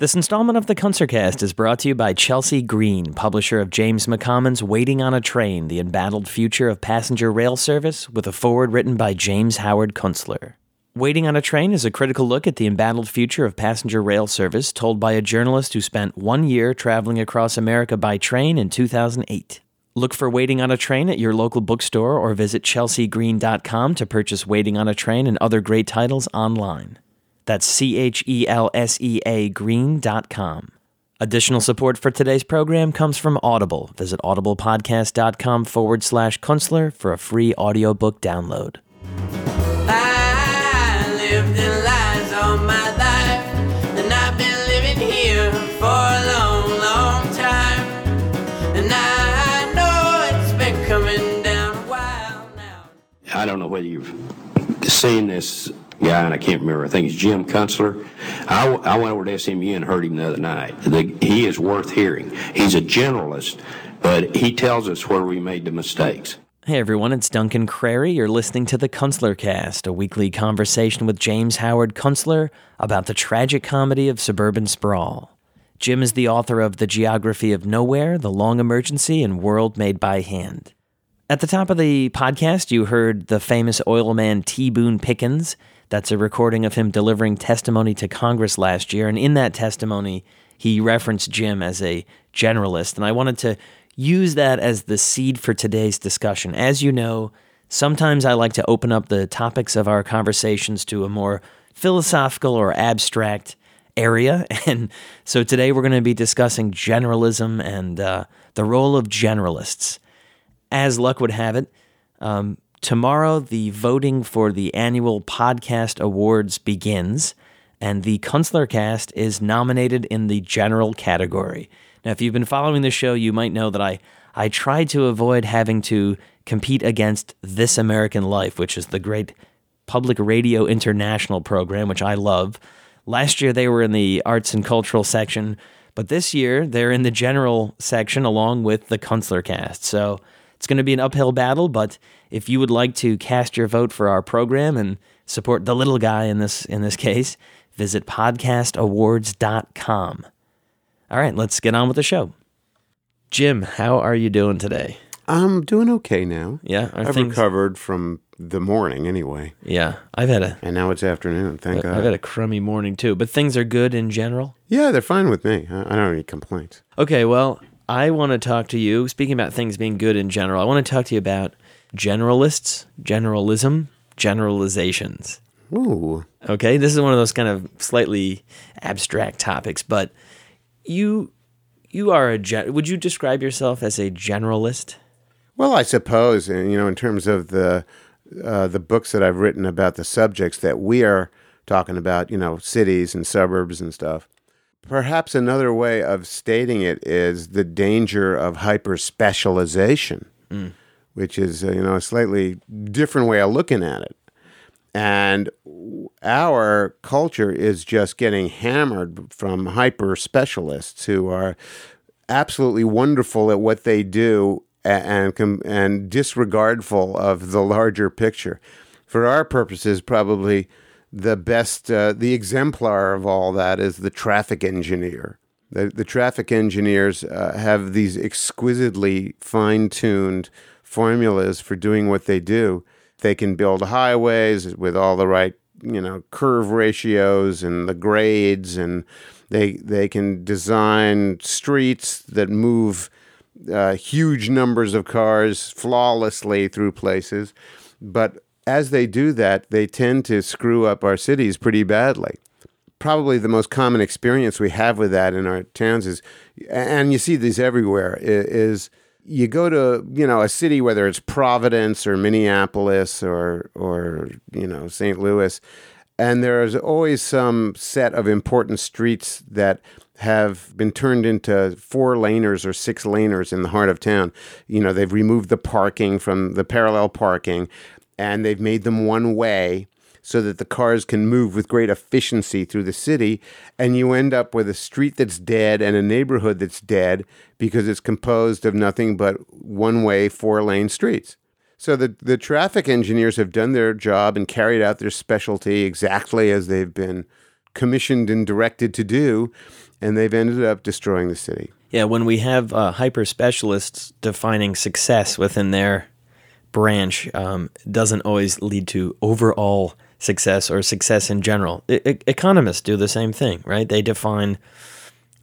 This installment of the Kunstlercast is brought to you by Chelsea Green, publisher of James McCommons' Waiting on a Train, The Embattled Future of Passenger Rail Service, with a foreword written by James Howard Kunstler. Waiting on a Train is a critical look at the embattled future of passenger rail service told by a journalist who spent one year traveling across America by train in 2008. Look for Waiting on a Train at your local bookstore or visit chelseagreen.com to purchase Waiting on a Train and other great titles online. That's C H E L S E A green.com. Additional support for today's program comes from Audible. Visit audiblepodcast.com forward slash Kunstler for a free audiobook download. I lived in Dallas all my life, and I've been living here for a long, long time. And I know it's been coming down a while now. I don't know whether you've seen this guy, and I can't remember. I think it's Jim Kunstler. I, I went over to SMU and heard him the other night. The, he is worth hearing. He's a generalist, but he tells us where we made the mistakes. Hey everyone, it's Duncan Crary. You're listening to the Kunstler Cast, a weekly conversation with James Howard Kunstler about the tragic comedy of suburban sprawl. Jim is the author of The Geography of Nowhere, The Long Emergency, and World Made by Hand. At the top of the podcast, you heard the famous oil man T. Boone Pickens. That's a recording of him delivering testimony to Congress last year. And in that testimony, he referenced Jim as a generalist. And I wanted to use that as the seed for today's discussion. As you know, sometimes I like to open up the topics of our conversations to a more philosophical or abstract area. And so today we're going to be discussing generalism and uh, the role of generalists. As luck would have it, um, tomorrow the voting for the annual podcast awards begins, and the Kunstler cast is nominated in the general category. Now, if you've been following the show, you might know that I, I try to avoid having to compete against This American Life, which is the great public radio international program, which I love. Last year they were in the arts and cultural section, but this year they're in the general section along with the Kunstler cast. So it's going to be an uphill battle, but if you would like to cast your vote for our program and support the little guy in this in this case, visit podcastawards.com. All right, let's get on with the show. Jim, how are you doing today? I'm doing okay now. Yeah, I've things- recovered from the morning anyway, Yeah, I've had a and now it's afternoon. Thank God. I've had a crummy morning too, but things are good in general. yeah, they're fine with me. I, I don't have any complaints. Okay, well, I want to talk to you. Speaking about things being good in general, I want to talk to you about generalists, generalism, generalizations. Ooh, Okay, this is one of those kind of slightly abstract topics, but you you are a gen- would you describe yourself as a generalist? well, I suppose uh, you know in terms of the uh, the books that I've written about the subjects that we are talking about, you know, cities and suburbs and stuff. Perhaps another way of stating it is the danger of hyper specialization, which is uh, you know a slightly different way of looking at it. And our culture is just getting hammered from hyper specialists who are absolutely wonderful at what they do and and disregardful of the larger picture. For our purposes, probably the best, uh, the exemplar of all that is the traffic engineer. The, the traffic engineers uh, have these exquisitely fine tuned formulas for doing what they do. They can build highways with all the right, you know, curve ratios and the grades, and they they can design streets that move uh, huge numbers of cars flawlessly through places. But as they do that, they tend to screw up our cities pretty badly probably the most common experience we have with that in our towns is, and you see these everywhere, is you go to you know a city whether it's Providence or Minneapolis or or you know St. Louis, and there's always some set of important streets that have been turned into four laners or six laners in the heart of town. You know, they've removed the parking from the parallel parking and they've made them one way so that the cars can move with great efficiency through the city. And you end up with a street that's dead and a neighborhood that's dead because it's composed of nothing but one way, four lane streets. So the, the traffic engineers have done their job and carried out their specialty exactly as they've been commissioned and directed to do, and they've ended up destroying the city. Yeah, when we have uh, hyper specialists defining success within their branch, um, doesn't always lead to overall success or success in general. E- economists do the same thing, right? They define,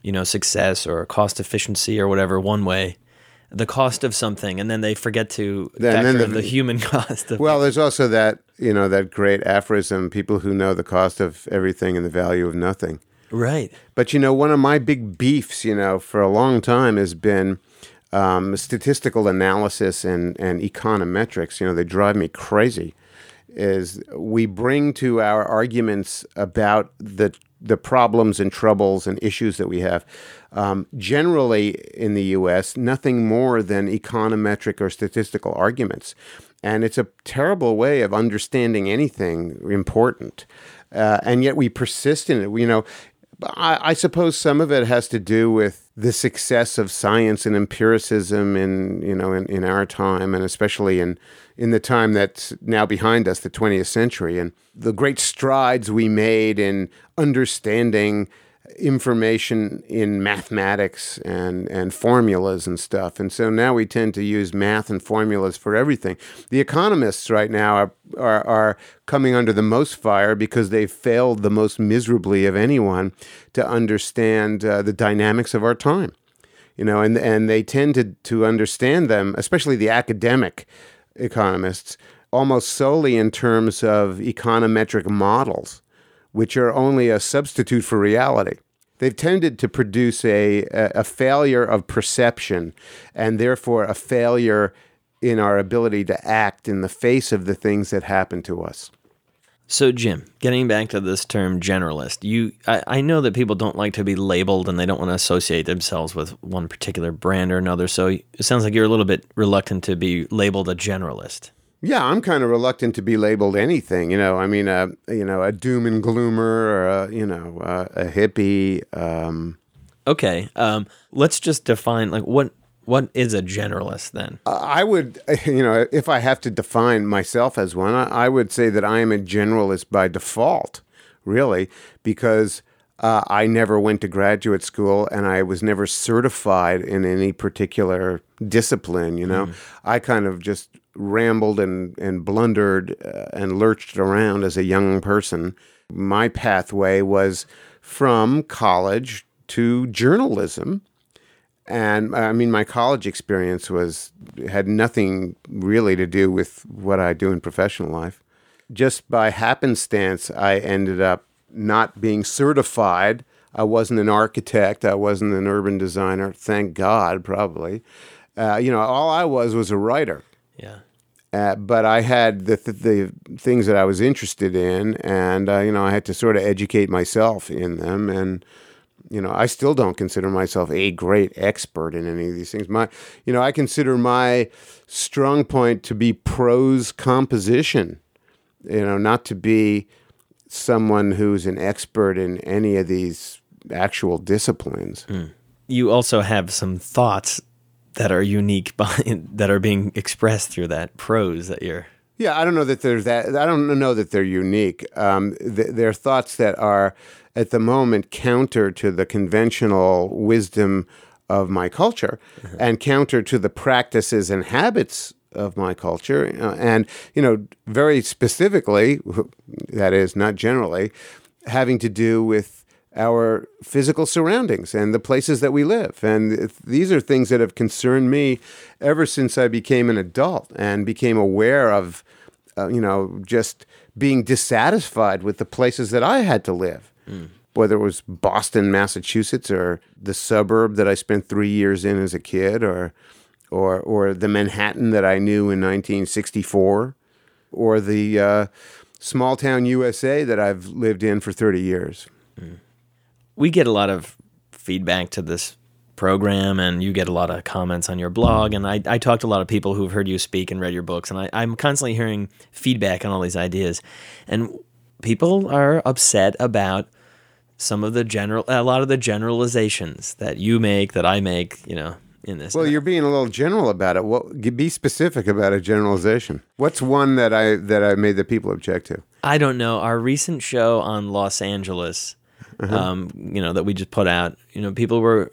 you know, success or cost efficiency or whatever one way, the cost of something, and then they forget to Then- factor then the- the human cost. Of, Well, there's also that you know that great aphorism: people who know the cost of everything and the value of nothing. right. But you know, one of my big beefs, you know, for a long time has been um, statistical analysis and and econometrics. You know, they drive me crazy. Is we bring to our arguments about the the problems and troubles and issues that we have, um, generally in the U.S., nothing more than econometric or statistical arguments, and it's a terrible way of understanding anything important. Uh, and yet we persist in it. You know, I, I suppose some of it has to do with the success of science and empiricism in you know in, in our time, and especially in in the time that's now behind us, the 20th century, and the great strides we made in understanding information in mathematics and, and formulas and stuff. And so now we tend to use math and formulas for everything. The economists right now are, are, are coming under the most fire because they've failed the most miserably of anyone to understand uh, the dynamics of our time. You know, and, and they tend to, to understand them, especially the academic economists, almost solely in terms of econometric models, which are only a substitute for reality. They've tended to produce a, a, failure of perception and therefore a failure in our ability to act in the face of the things that happen to us. So, Jim, getting back to this term generalist, you, I, I know that people don't like to be labeled and they don't want to associate themselves with one particular brand or another. So, it sounds like you're a little bit reluctant to be labeled a generalist. Yeah, I'm kind of reluctant to be labeled anything. You know, I mean, uh, you know, a doom and gloomer, or a, you know, uh, a hippie. Um, Okay, um, let's just define like what what is a generalist then? I would, you know, if I have to define myself as one, I, I would say that I am a generalist by default, really, because uh, I never went to graduate school and I was never certified in any particular discipline. You know, I kind of just rambled and, and blundered uh, and lurched around as a young person. My pathway was from college to journalism and I mean, my college experience was had nothing really to do with what I do in professional life. Just by happenstance, I ended up not being certified. I wasn't an architect. I wasn't an urban designer. Thank God, probably. Uh, you know, all I was was a writer. Yeah. Uh, but I had the, th- the things that I was interested in, and uh, you know, I had to sort of educate myself in them. And you know, I still don't consider myself a great expert in any of these things. My, you know, I consider my strong point to be prose composition. You know, not to be someone who's an expert in any of these actual disciplines. You also have some thoughts that are unique that are being expressed through that prose that you're. Yeah, I don't know that there's that. I don't know that they're unique. Um, th- they're thoughts that are, at the moment, counter to the conventional wisdom of my culture, and counter to the practices and habits of my culture. Uh, and you know, very specifically, that is not generally, having to do with our physical surroundings and the places that we live. And these are things that have concerned me ever since I became an adult and became aware of, uh, you know, just being dissatisfied with the places that I had to live. Whether it was Boston, Massachusetts, or the suburb that I spent three years in as a kid, or, or, or the Manhattan that I knew in 1964, or the uh, small town USA that I've lived in for 30 years. We get a lot of feedback to this program, and you get a lot of comments on your blog. And I, I talk to a lot of people who've heard you speak and read your books, and I, I'm constantly hearing feedback on all these ideas. And people are upset about some of the general, a lot of the generalizations that you make, that I make, you know, in this. Well, you're being a little general about it. What, be specific about a generalization. What's one that I that I made that people object to? I don't know. Our recent show on Los Angeles um, you know, that we just put out. You know, people were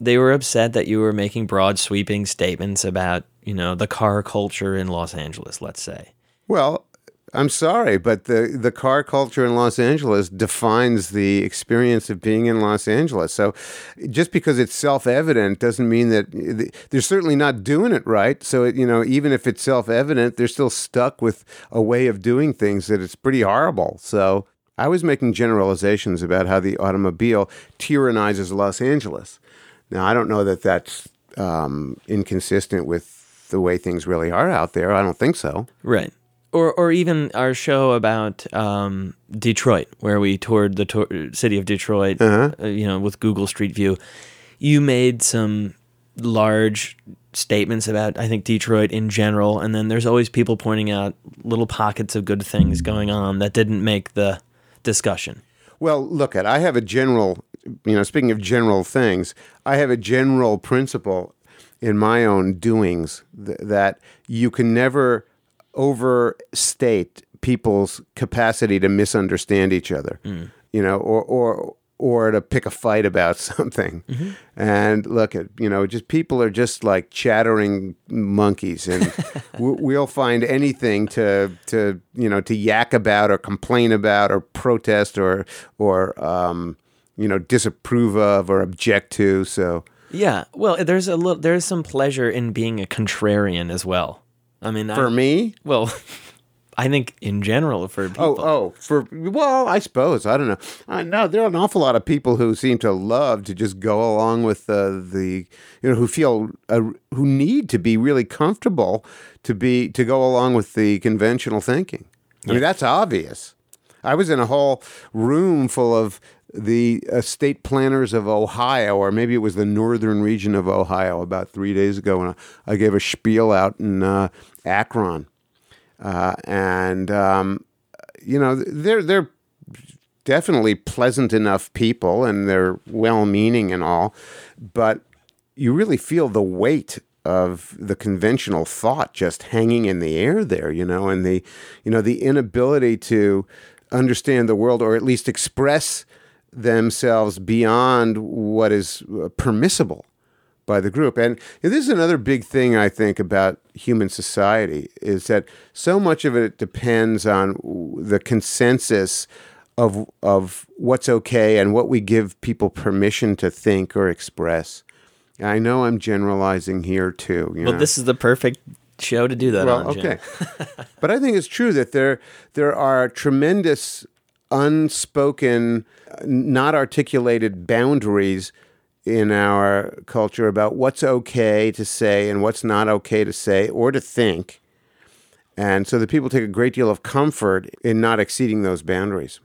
they were upset that you were making broad sweeping statements about you know the car culture in Los Angeles. Let's say. Well, I'm sorry, but the the car culture in Los Angeles defines the experience of being in Los Angeles. So, just because it's self evident doesn't mean that they're certainly not doing it right. So, it, you know, even if it's self evident, they're still stuck with a way of doing things that it's pretty horrible. So, I was making generalizations about how the automobile tyrannizes Los Angeles. Now, I don't know that that's um, inconsistent with the way things really are out there. I don't think so. Right or or even our show about um, Detroit, where we toured the to- city of Detroit, Uh-huh. uh, you know, with Google Street View. You made some large statements about, I think, Detroit in general, and then there's always people pointing out little pockets of good things going on that didn't make the discussion. Well, look at I have a general, you know, speaking of general things, I have a general principle in my own doings th- that you can never overstate people's capacity to misunderstand each other, you know, or or or to pick a fight about something. And look at, you know, just people are just like chattering monkeys and we- we'll find anything to to, you know, to yak about or complain about or protest or or um, you know, disapprove of or object to. So Yeah, well, there's a little, there's some pleasure in being a contrarian as well. I mean, for I, me, well, I think in general for people. Oh, oh, for well, I suppose I don't know. I know there are an awful lot of people who seem to love to just go along with uh, the, you know, who feel uh, who need to be really comfortable to be to go along with the conventional thinking. I mean, that's obvious. I was in a whole room full of the estate planners of Ohio, or maybe it was the northern region of Ohio, about three days ago, and I, gave a spiel out in uh, Akron. Uh, and um, you know they're they're definitely pleasant enough people and they're well-meaning and all, but you really feel the weight of the conventional thought just hanging in the air there, you know, and the you know the inability to understand the world or at least express themselves beyond what is uh, permissible by the group. And this is another big thing I think about human society is that so much of it depends on the consensus of of what's okay and what we give people permission to think or express. I know I'm generalizing here too. You well, know? this is the perfect show to do that well, on. Okay. but I think it's true that there there are tremendous unspoken, not articulated boundaries in our culture about what's okay to say and what's not okay to say or to think. And so the people take a great deal of comfort in not exceeding those boundaries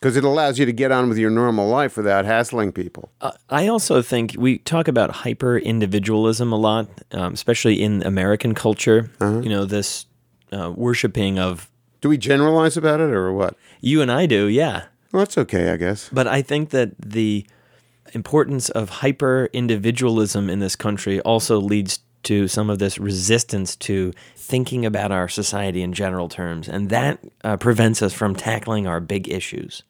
because it allows you to get on with your normal life without hassling people. Uh, I also think we talk about hyper individualism a lot, um, especially in American culture. Uh-huh. You know, this uh, worshiping of Do we generalize about it or what? you and I do, yeah. Well, that's okay, I guess. But I think that the importance of hyper individualism in this country also leads to some of this resistance to thinking about our society in general terms. And that uh, prevents us from tackling our big issues.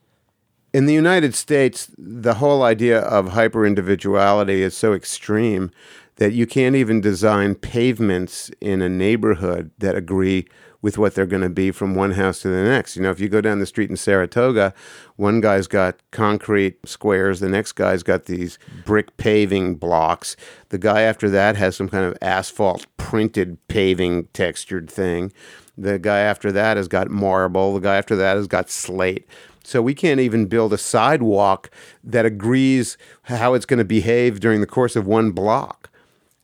In the United States, the whole idea of hyper individuality is so extreme that you can't even design pavements in a neighborhood that agree with what they're going to be from one house to the next. You know, if you go down the street in Saratoga, one guy's got concrete squares, the next guy's got these brick paving blocks. The guy after that has some kind of asphalt printed paving textured thing. The guy after that has got marble. The guy after that has got slate. So we can't even build a sidewalk that agrees how it's going to behave during the course of one block.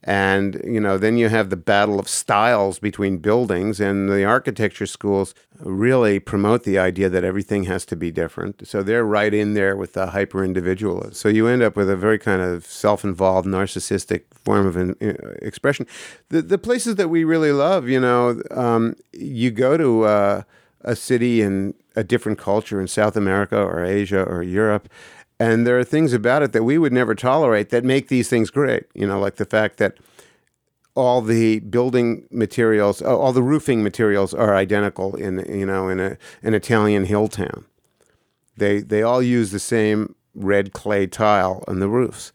And, you know, then you have the battle of styles between buildings, and the architecture schools really promote the idea that everything has to be different. So they're right in there with the hyper individualism. So you end up with a very kind of self involved, narcissistic form of an, uh, expression. The, the places that we really love, you know, um, you go to uh, a city in a different culture in South America or Asia or Europe, and there are things about it that we would never tolerate that make these things great. You know, like the fact that all the building materials, uh, all the roofing materials are identical in you know in a an Italian hill town. They they all use the same red clay tile on the roofs,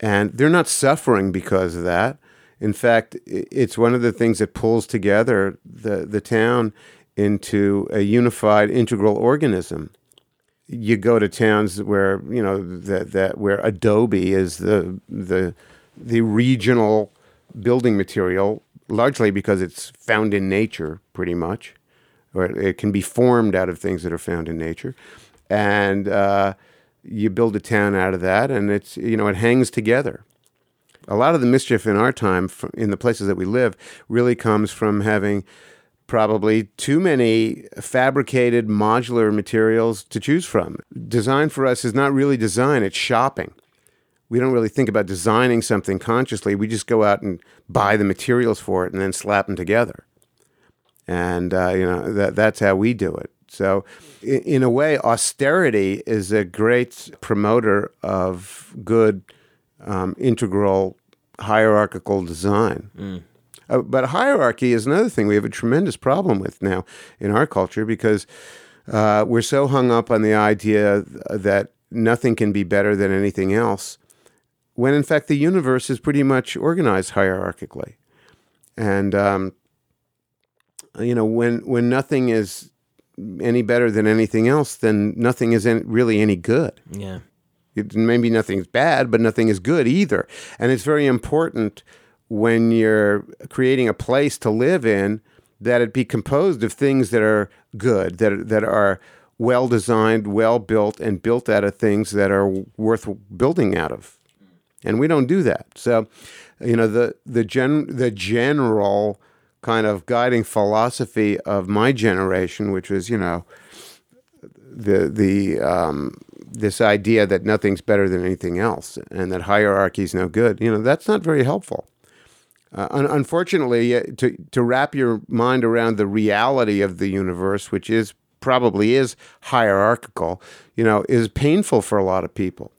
and they're not suffering because of that. In fact, it's one of the things that pulls together the the town into a unified, integral organism. You go to towns where you know that that where adobe is the the the regional building material, largely because it's found in nature, pretty much, or it can be formed out of things that are found in nature, and uh, you build a town out of that, and it's you know it hangs together. A lot of the mischief in our time, in the places that we live, really comes from having probably too many fabricated modular materials to choose from. Design for us is not really design; it's shopping we don't really think about designing something consciously. We just go out and buy the materials for it and then slap them together. And uh, you know that that's how we do it. So, in, in a way, austerity is a great promoter of good, um, integral, hierarchical design. Uh, but hierarchy is another thing we have a tremendous problem with now in our culture because uh, we're so hung up on the idea that nothing can be better than anything else, when in fact the universe is pretty much organized hierarchically. And um, you know, when when nothing is any better than anything else, then nothing is any, really any good. Yeah. It, maybe nothing's bad, but nothing is good either. And it's very important when you're creating a place to live in that it be composed of things that are good, that that are well designed, well built, and built out of things that are worth building out of. And we don't do that. So, you know, the the gen the general kind of guiding philosophy of my generation, which was, you know, the the um, this idea that nothing's better than anything else and that hierarchy is no good. You know, that's not very helpful. Uh, un- unfortunately, uh, to to wrap your mind around the reality of the universe, which is probably is hierarchical, you know, is painful for a lot of people.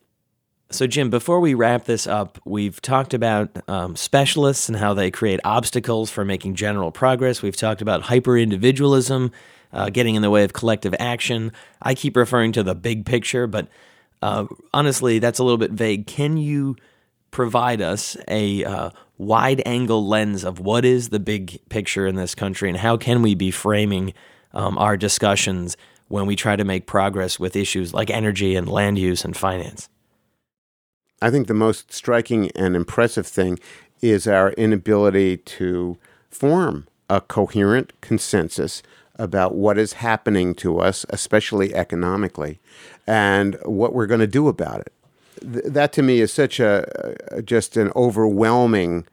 So, Jim, before we wrap this up, we've talked about um, specialists and how they create obstacles for making general progress. We've talked about hyper individualism uh, getting in the way of collective action. I keep referring to the big picture, but uh, honestly, that's a little bit vague. Can you provide us a uh, wide angle lens of what is the big picture in this country and how can we be framing um, our discussions when we try to make progress with issues like energy and land use and finance? I think the most striking and impressive thing is our inability to form a coherent consensus about what is happening to us, especially economically, and what we're going to do about it. Th- that to me is such a, a just an overwhelming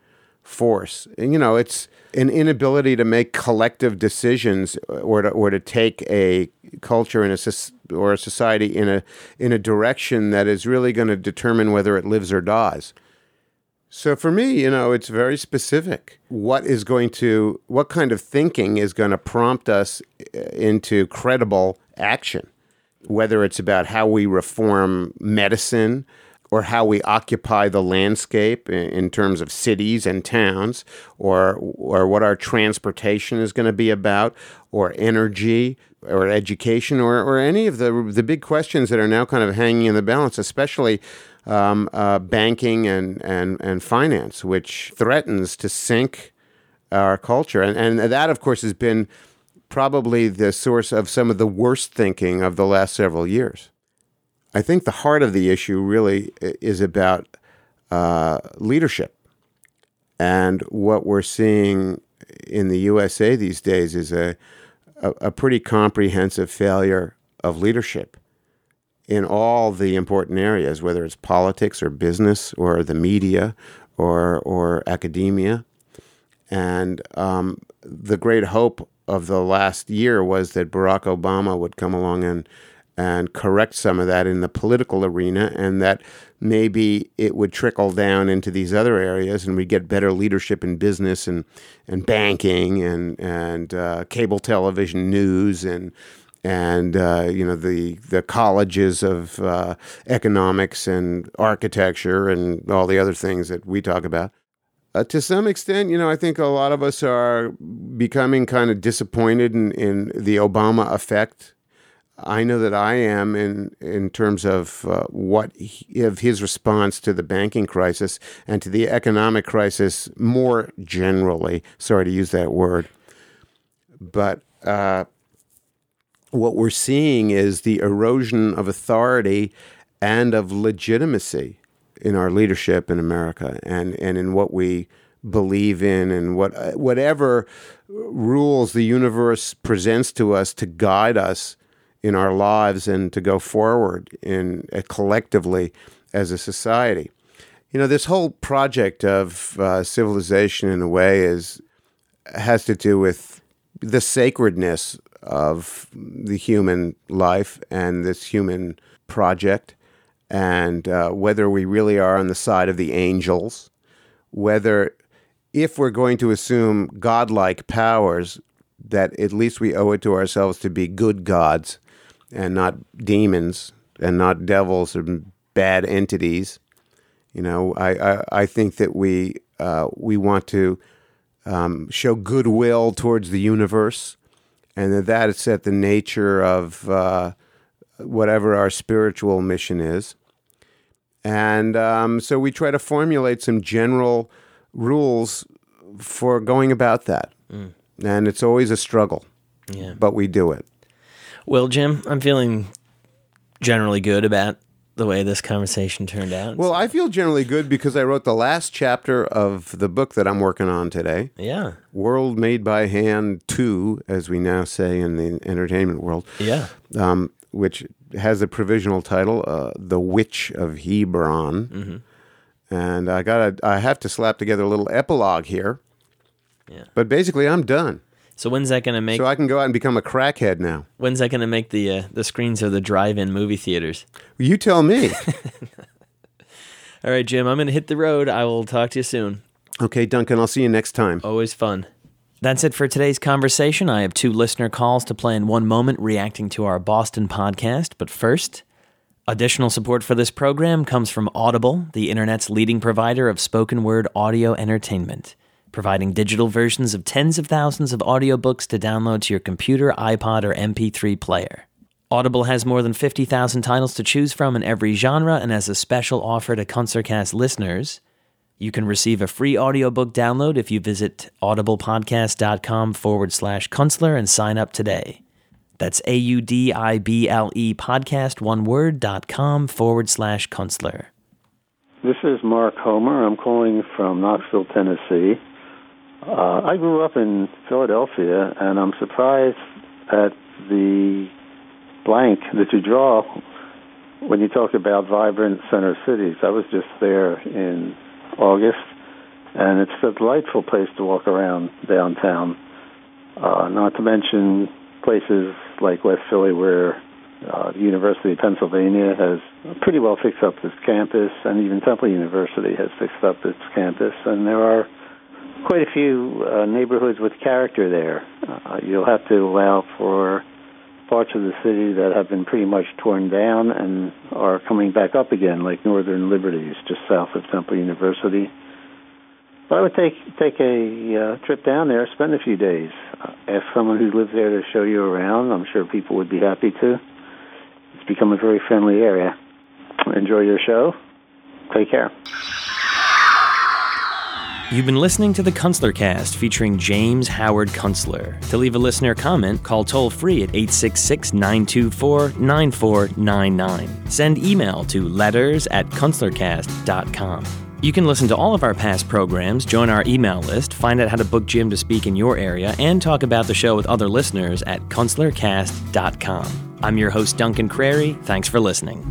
force. And, you know, it's an inability to make collective decisions or to, or to take a culture in a or a society in a in a direction that is really going to determine whether it lives or dies. So for me, you know, it's very specific. What is going to what kind of thinking is going to prompt us uh, into credible action? Whether it's about how we reform medicine or how we occupy the landscape in, terms of cities and towns or or what our transportation is going to be about or energy or education or, or any of the the big questions that are now kind of hanging in the balance, especially um, uh, banking and, and, and finance, which threatens to sink our culture. And, and that, of course, has been probably the source of some of the worst thinking of the last several years. I think the heart of the issue really is about uh, leadership. And what we're seeing in the USA these days is a, a, a pretty comprehensive failure of leadership in all the important areas, whether it's politics or business or the media or, or academia. And um, the great hope of the last year was that Barack Obama would come along and and correct some of that in the political arena, and that maybe it would trickle down into these other areas, and we'd get better leadership in business and and banking and and uh, cable television news and and uh, you know the the colleges of uh, economics and architecture and all the other things that we talk about. Uh, to some extent, you know, I think a lot of us are becoming kind of disappointed in, in the Obama effect. I know that I am in in terms of uh, what he, of his response to the banking crisis and to the economic crisis more generally. Sorry to use that word, but uh, what we're seeing is the erosion of authority and of legitimacy in our leadership in America and, and in what we believe in and what whatever rules the universe presents to us to guide us in our lives and to go forward in uh, collectively as a society. You know, this whole project of uh, civilization, in a way, is has to do with the sacredness of the human life and this human project, and uh, whether we really are on the side of the angels, whether if we're going to assume godlike powers, that at least we owe it to ourselves to be good gods and not demons and not devils and bad entities. You know, I, I, I think that we uh, we want to um, show goodwill towards the universe, and that that is at the nature of uh, whatever our spiritual mission is. And um, so we try to formulate some general rules for going about that. Mm. And it's always a struggle, yeah. but we do it. Well, Jim, I'm feeling generally good about the way this conversation turned out. Well, I feel generally good because I wrote the last chapter of the book that I'm working on today. Yeah. World Made by Hand 2, as we now say in the entertainment world. Yeah. Um, which has a provisional title, uh, The Witch of Hebron. Mm-hmm. And I got I have to slap together a little epilogue here. Yeah. But basically, I'm done. So when's that going to make? So I can go out and become a crackhead now. When's that going to make the uh, the screens of the drive-in movie theaters? You tell me. All right, Jim. I'm going to hit the road. I will talk to you soon. Okay, Duncan. I'll see you next time. Always fun. That's it for today's conversation. I have two listener calls to play in one moment reacting to our Boston podcast. But first, additional support for this program comes from Audible, the internet's leading provider of spoken word audio entertainment providing digital versions of tens of thousands of audiobooks to download to your computer, iPod, or MP3 player. Audible has more than 50,000 titles to choose from in every genre, and as a special offer to Kunstlercast listeners, you can receive a free audiobook download if you visit audiblepodcast.com forward slash Kunstler and sign up today. That's A U D I B L E podcast, one word, dot com forward slash Kunstler. This is Mark Homer. I'm calling from Knoxville, Tennessee. Uh, I grew up in Philadelphia, and I'm surprised at the blank that you draw when you talk about vibrant center cities. I was just there in August, and it's a delightful place to walk around downtown. Uh, not to mention places like West Philly, where uh, the University of Pennsylvania has pretty well fixed up its campus, and even Temple University has fixed up its campus, and there are quite a few uh, neighborhoods with character there. Uh, you'll have to allow for parts of the city that have been pretty much torn down and are coming back up again, like Northern Liberties, just south of Temple University. But I would take take a uh, trip down there, spend a few days, uh, ask someone who lives there to show you around. I'm sure people would be happy to. It's become a very friendly area. Enjoy your show. Take care. You've been listening to the Kunstler Cast featuring James Howard Kunstler. To leave a listener comment, call toll free at 866 924 9499. Send email to letters at kunstlercast.com. You can listen to all of our past programs, join our email list, find out how to book Jim to speak in your area, and talk about the show with other listeners at kunstlercast.com. I'm your host, Duncan Crary. Thanks for listening.